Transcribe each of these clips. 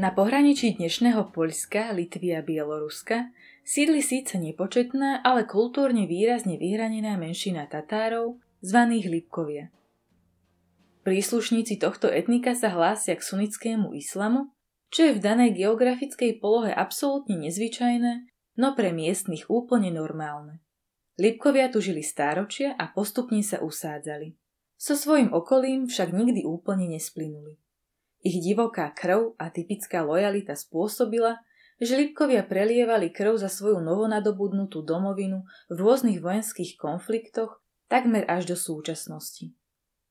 Na pohraničí dnešného Poľska, Litvy a Bieloruska sídli síce nepočetná, ale kultúrne výrazne vyhranená menšina Tatárov, zvaných Lipkovia. Príslušníci tohto etnika sa hlásia k sunickému islamu, čo je v danej geografickej polohe absolútne nezvyčajné, no pre miestnych úplne normálne. Lipkovia tu žili stáročia a postupne sa usádzali. So svojim okolím však nikdy úplne nesplynuli. Ich divoká krv a typická lojalita spôsobila, že Lipkovia prelievali krv za svoju novonadobudnutú domovinu v rôznych vojenských konfliktoch takmer až do súčasnosti.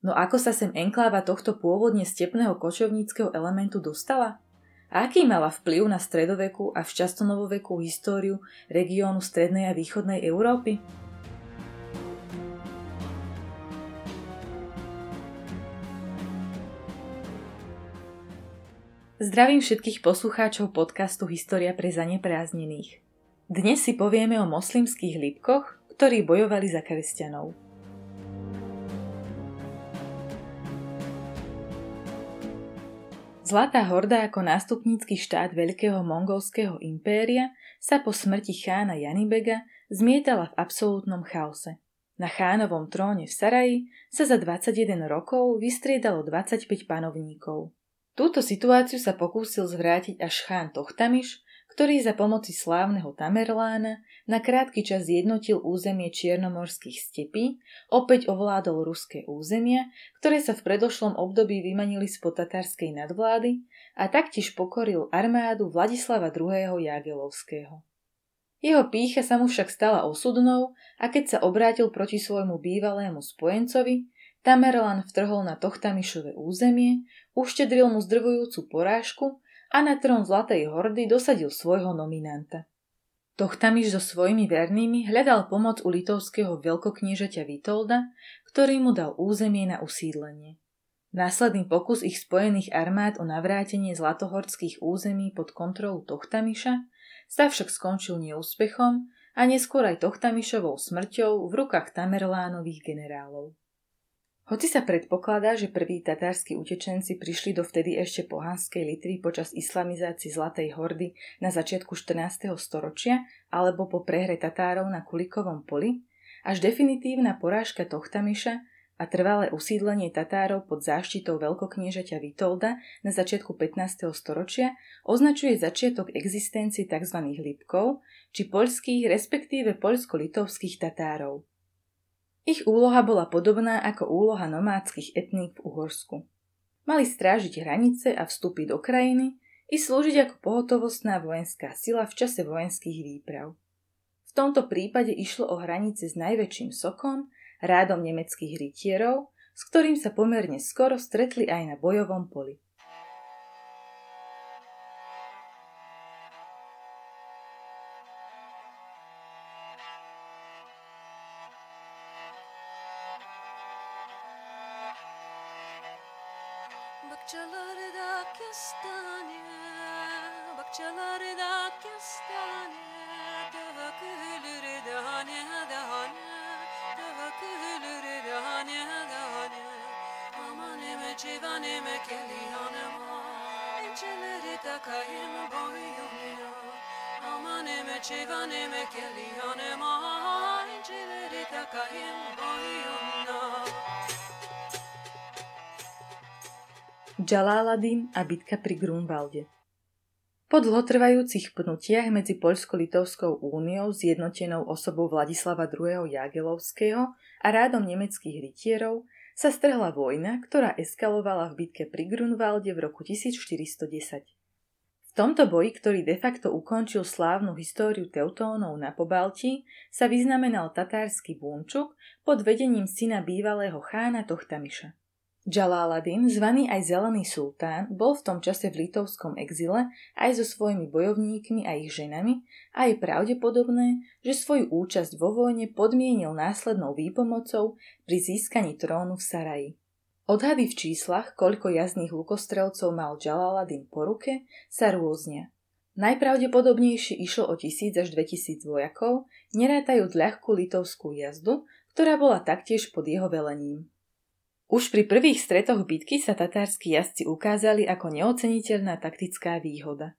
No ako sa sem enkláva tohto pôvodne stepného kočovníckého elementu dostala? Aký mala vplyv na stredoveku a včasnonovovekú históriu regiónu strednej a východnej Európy? Zdravím všetkých poslucháčov podcastu História pre zaneprázdnených. Dnes si povieme o moslimských lípkoch, ktorí bojovali za kresťanov. Zlatá horda ako nástupnícky štát veľkého mongolského impéria sa po smrti chána Janibega zmietala v absolútnom chaose. Na chánovom tróne v Saraji sa za 21 rokov vystriedalo 25 panovníkov. Túto situáciu sa pokúsil zvrátiť až chán Tochtamiš, ktorý za pomoci slávneho Tamerlána na krátky čas zjednotil územie čiernomorských stepí, opäť ovládol ruské územia, ktoré sa v predošlom období vymanili z potatárskej nadvlády a taktiež pokoril armádu Vladislava II. Jagelovského. Jeho pícha sa mu však stala osudnou a keď sa obrátil proti svojmu bývalému spojencovi, Tamerlan vtrhol na Tochtamišové územie, uštedril mu zdrvujúcu porážku a na trón Zlatej hordy dosadil svojho nominanta. Tochtamiš so svojimi vernými hľadal pomoc u litovského veľkokniežaťa Vitolda, ktorý mu dal územie na usídlenie. Následný pokus ich spojených armád o navrátenie zlatohorských území pod kontrolu Tochtamiša sa však skončil neúspechom a neskôr aj Tochtamišovou smrťou v rukách Tamerlánových generálov. Hoci sa predpokladá, že prví tatársky utečenci prišli do vtedy ešte pohanskej Litry počas islamizácie Zlatej hordy na začiatku 14. storočia alebo po prehre Tatárov na Kulikovom poli, až definitívna porážka Tochtamiša a trvalé usídlenie Tatárov pod záštitou veľkokniežaťa Vitolda na začiatku 15. storočia označuje začiatok existencie tzv. Lipkov, či poľských, respektíve poľsko-litovských Tatárov. Ich úloha bola podobná ako úloha nomádskych etník v Uhorsku. Mali strážiť hranice a vstúpiť do krajiny i slúžiť ako pohotovostná vojenská sila v čase vojenských výprav. V tomto prípade išlo o hranice s najväčším sokom, rádom nemeckých rytierov, s ktorým sa pomerne skoro stretli aj na bojovom poli. Bahçelerde kestane, bahçelerde kestane. Dökülür tane tane, dökülür tane tane Amanem civanem kelihanem İnceleri takayım boyuna Amanem civanem kelihanem İnceleri takayım Džaláladín a bitka pri Grunwalde. Po dlhotrvajúcich pnutiach medzi Poľsko-Litovskou úniou zjednotenou osobou Vladislava II. Jagelovského a rádom nemeckých rytierov sa strhla vojna, ktorá eskalovala v bitke pri Grunwalde v roku 1410. V tomto boji, ktorý de facto ukončil slávnu históriu Teutónov na Pobalti, sa vyznamenal tatársky Bunčuk pod vedením syna bývalého chána Tochtamiša. Džaláladin, zvaný aj Zelený sultán, bol v tom čase v litovskom exile aj so svojimi bojovníkmi a ich ženami a je pravdepodobné, že svoju účasť vo vojne podmienil následnou výpomocou pri získaní trónu v Saraji. Odhady v číslach, koľko jazdných lukostrelcov mal Džaláladin po ruke, sa rôznia. Najpravdepodobnejšie išlo o tisíc až 2000 vojakov, nerátajúc ľahkú litovskú jazdu, ktorá bola taktiež pod jeho velením. Už pri prvých stretoch bitky sa tatársky jazdci ukázali ako neoceniteľná taktická výhoda.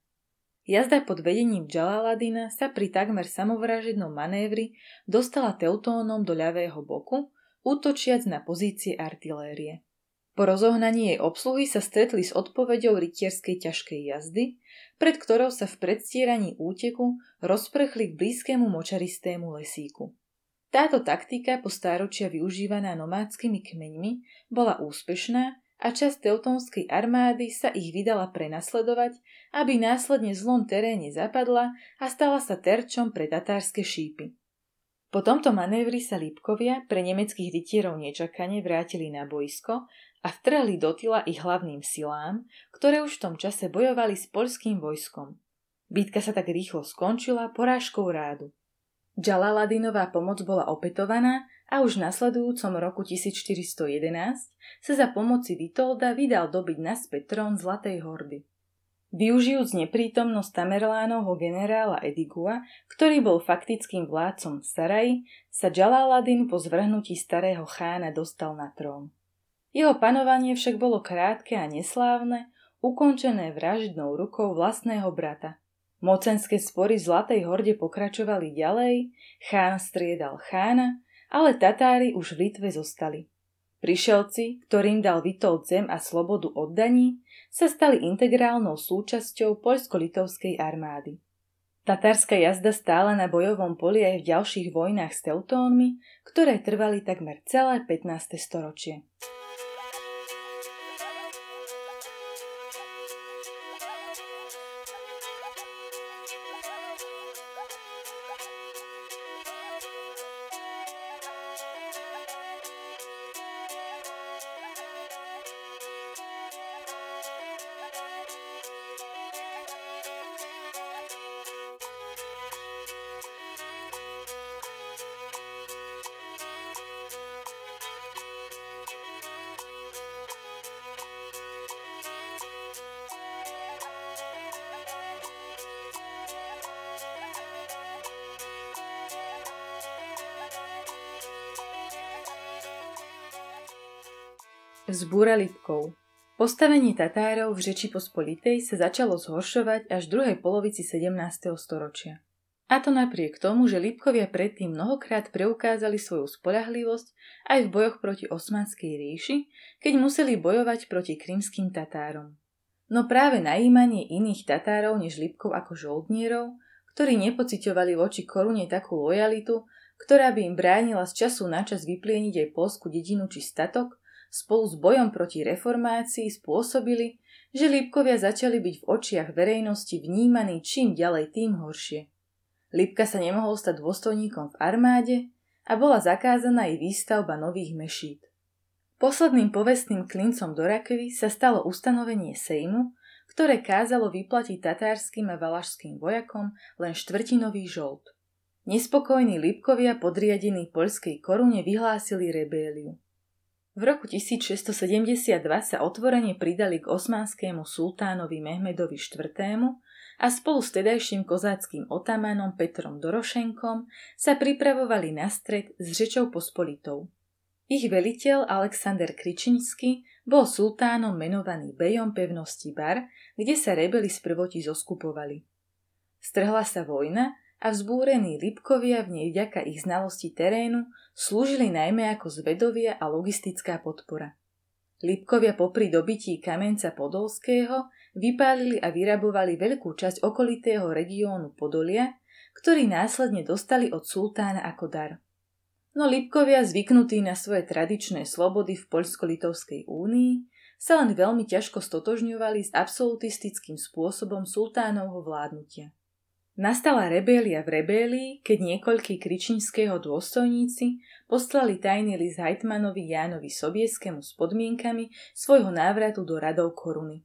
Jazda pod vedením Džalaladina sa pri takmer samovražednom manévri dostala Teutónom do ľavého boku, útočiac na pozície artilérie. Po rozohnaní jej obsluhy sa stretli s odpoveďou rytierskej ťažkej jazdy, pred ktorou sa v predstieraní úteku rozprchli k blízkému močaristému lesíku. Táto taktika, po stáročia využívaná nomádskymi kmeňmi, bola úspešná a časť teutonskej armády sa ich vydala prenasledovať, aby následne zlom teréne zapadla a stala sa terčom pre tatárske šípy. Po tomto manévri sa Lípkovia pre nemeckých rytierov nečakane vrátili na boisko a vtrhli do tyla ich hlavným silám, ktoré už v tom čase bojovali s poľským vojskom. Bitka sa tak rýchlo skončila porážkou rádu. Džalaladinová pomoc bola opetovaná a už v nasledujúcom roku 1411 sa za pomoci Vitolda vydal dobiť naspäť trón Zlatej hordy. Využijúc neprítomnosť Tamerlánovho generála Edigua, ktorý bol faktickým vládcom Saraji, sa Jalaladin po zvrhnutí starého chána dostal na trón. Jeho panovanie však bolo krátke a neslávne, ukončené vraždnou rukou vlastného brata. Mocenské spory Zlatej horde pokračovali ďalej, chán striedal chána, ale Tatári už v Litve zostali. Prišelci, ktorým dal Vitold zem a slobodu oddaní, sa stali integrálnou súčasťou poľsko-litovskej armády. Tatárska jazda stála na bojovom poli aj v ďalších vojnách s Teutónmi, ktoré trvali takmer celé 15. storočie. Vzbúra Lipkov Postavenie Tatárov v Řeči Pospolitej sa začalo zhoršovať až v druhej polovici 17. storočia. A to napriek tomu, že Lipkovia predtým mnohokrát preukázali svoju spolahlivosť aj v bojoch proti Osmanskej ríši, keď museli bojovať proti krymským Tatárom. No práve najímanie iných Tatárov než Lipkov ako žoldnierov, ktorí nepociťovali voči korune takú lojalitu, ktorá by im bránila z času na čas vyplieniť aj polskú dedinu či statok, spolu s bojom proti reformácii spôsobili, že Lipkovia začali byť v očiach verejnosti vnímaní čím ďalej tým horšie. Lipka sa nemohol stať dôstojníkom v armáde a bola zakázaná aj výstavba nových mešít. Posledným povestným klincom do rakvy sa stalo ustanovenie Sejmu, ktoré kázalo vyplatiť tatárskym a valašským vojakom len štvrtinový žolt. Nespokojní Lipkovia podriadení poľskej korune vyhlásili rebéliu. V roku 1672 sa otvorene pridali k osmanskému sultánovi Mehmedovi IV. a spolu s tedajším kozáckým otamanom Petrom Dorošenkom sa pripravovali na stred s Řečou Pospolitou. Ich veliteľ Alexander Kričinsky bol sultánom menovaný bejom pevnosti Bar, kde sa rebeli sprvoti zoskupovali. Strhla sa vojna a vzbúrení Lipkovia v nej vďaka ich znalosti terénu slúžili najmä ako zvedovia a logistická podpora. Lipkovia popri dobití kamenca Podolského vypálili a vyrabovali veľkú časť okolitého regiónu Podolia, ktorý následne dostali od sultána ako dar. No Lipkovia, zvyknutí na svoje tradičné slobody v Poľsko-Litovskej únii, sa len veľmi ťažko stotožňovali s absolutistickým spôsobom sultánovho vládnutia. Nastala rebélia v rebélii, keď niekoľkí kričinského dôstojníci poslali tajný list Hajtmanovi Jánovi Sobieskému s podmienkami svojho návratu do radov koruny.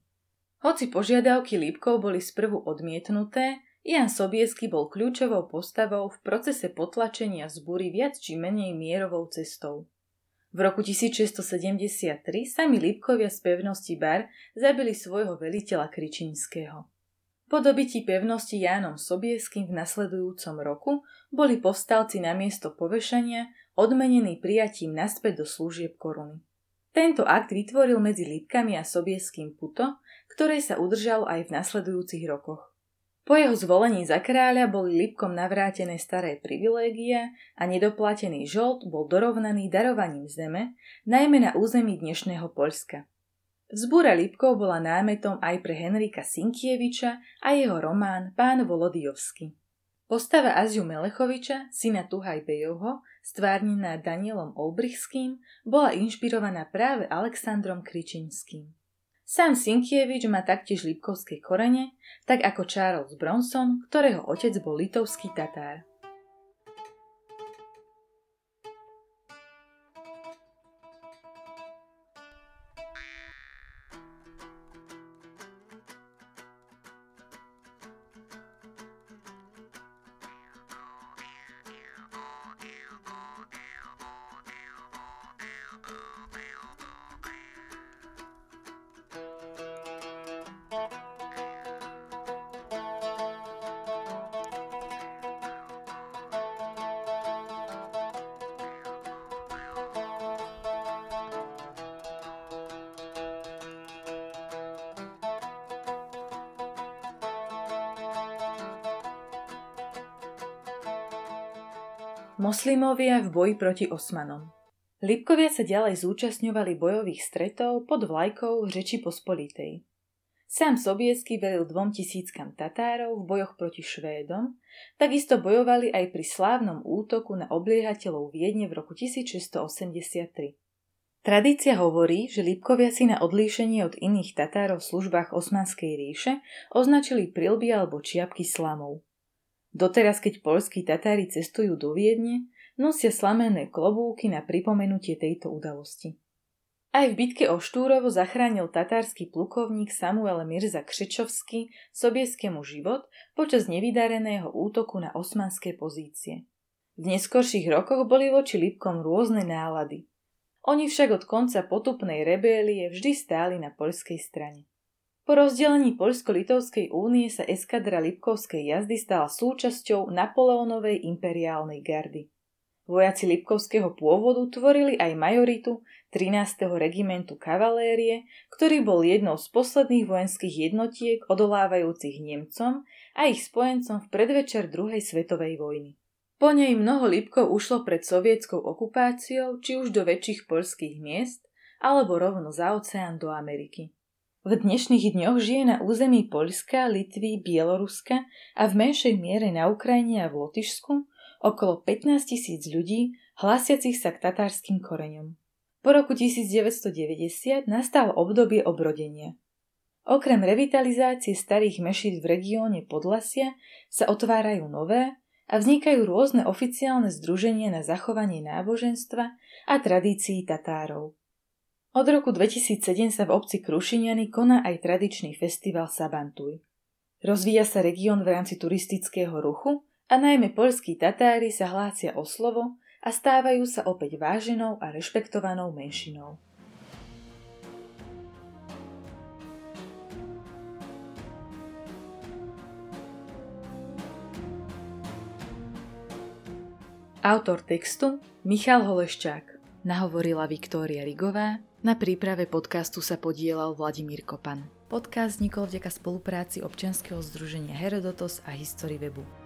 Hoci požiadavky Lípkov boli sprvu odmietnuté, Jan Sobiesky bol kľúčovou postavou v procese potlačenia zbúry viac či menej mierovou cestou. V roku 1673 sami Lípkovia z pevnosti Bar zabili svojho veliteľa Kričinského. Po dobití pevnosti Jánom Sobieským v nasledujúcom roku boli povstalci na miesto povešania odmenení prijatím naspäť do služieb koruny. Tento akt vytvoril medzi Lipkami a Sobieským puto, ktoré sa udržalo aj v nasledujúcich rokoch. Po jeho zvolení za kráľa boli Lipkom navrátené staré privilégia a nedoplatený žolt bol dorovnaný darovaním zeme, najmä na území dnešného Poľska. Vzbúra Lipkov bola námetom aj pre Henrika Sinkieviča a jeho román Pán Volodijovsky. Postava Aziu Melechoviča, syna Tuhaj Bejovho, stvárnená Danielom Olbrichským, bola inšpirovaná práve Alexandrom Kričinským. Sám Sinkievič má taktiež lipkovské korene, tak ako Charles Bronson, ktorého otec bol litovský Tatár. Moslimovia v boji proti Osmanom Lipkovia sa ďalej zúčastňovali bojových stretov pod vlajkou Řeči Pospolitej. Sám Sobiesky velil dvom tisíckam Tatárov v bojoch proti Švédom, takisto bojovali aj pri slávnom útoku na obliehateľov Viedne v roku 1683. Tradícia hovorí, že Lipkovia si na odlíšenie od iných Tatárov v službách Osmanskej ríše označili prilby alebo čiapky slamov. Doteraz, keď polskí Tatári cestujú do Viedne, nosia slamené klobúky na pripomenutie tejto udalosti. Aj v bitke o Štúrovo zachránil tatársky plukovník Samuel Mirza Křečovský sobieskému život počas nevydareného útoku na osmanské pozície. V neskorších rokoch boli voči Lipkom rôzne nálady. Oni však od konca potupnej rebélie vždy stáli na poľskej strane. Po rozdelení Poľsko-Litovskej únie sa eskadra Lipkovskej jazdy stala súčasťou Napoleónovej imperiálnej gardy. Vojaci Lipkovského pôvodu tvorili aj majoritu 13. regimentu kavalérie, ktorý bol jednou z posledných vojenských jednotiek odolávajúcich Nemcom a ich spojencom v predvečer druhej svetovej vojny. Po nej mnoho Lipkov ušlo pred sovietskou okupáciou či už do väčších poľských miest, alebo rovno za oceán do Ameriky. V dnešných dňoch žije na území Poľska, Litvy, Bieloruska a v menšej miere na Ukrajine a v Lotyšsku okolo 15 tisíc ľudí hlásiacich sa k tatárskym koreňom. Po roku 1990 nastalo obdobie obrodenia. Okrem revitalizácie starých mešít v regióne Podlasia sa otvárajú nové a vznikajú rôzne oficiálne združenia na zachovanie náboženstva a tradícií Tatárov. Od roku 2007 sa v obci Krušiniany koná aj tradičný festival Sabantuj. Rozvíja sa región v rámci turistického ruchu a najmä poľskí Tatári sa hlácia o slovo a stávajú sa opäť váženou a rešpektovanou menšinou. Autor textu Michal Holeščák Nahovorila Viktória Rigová na príprave podcastu sa podielal Vladimír Kopan. Podcast vznikol vďaka spolupráci občianskeho združenia Herodotos a History Webu.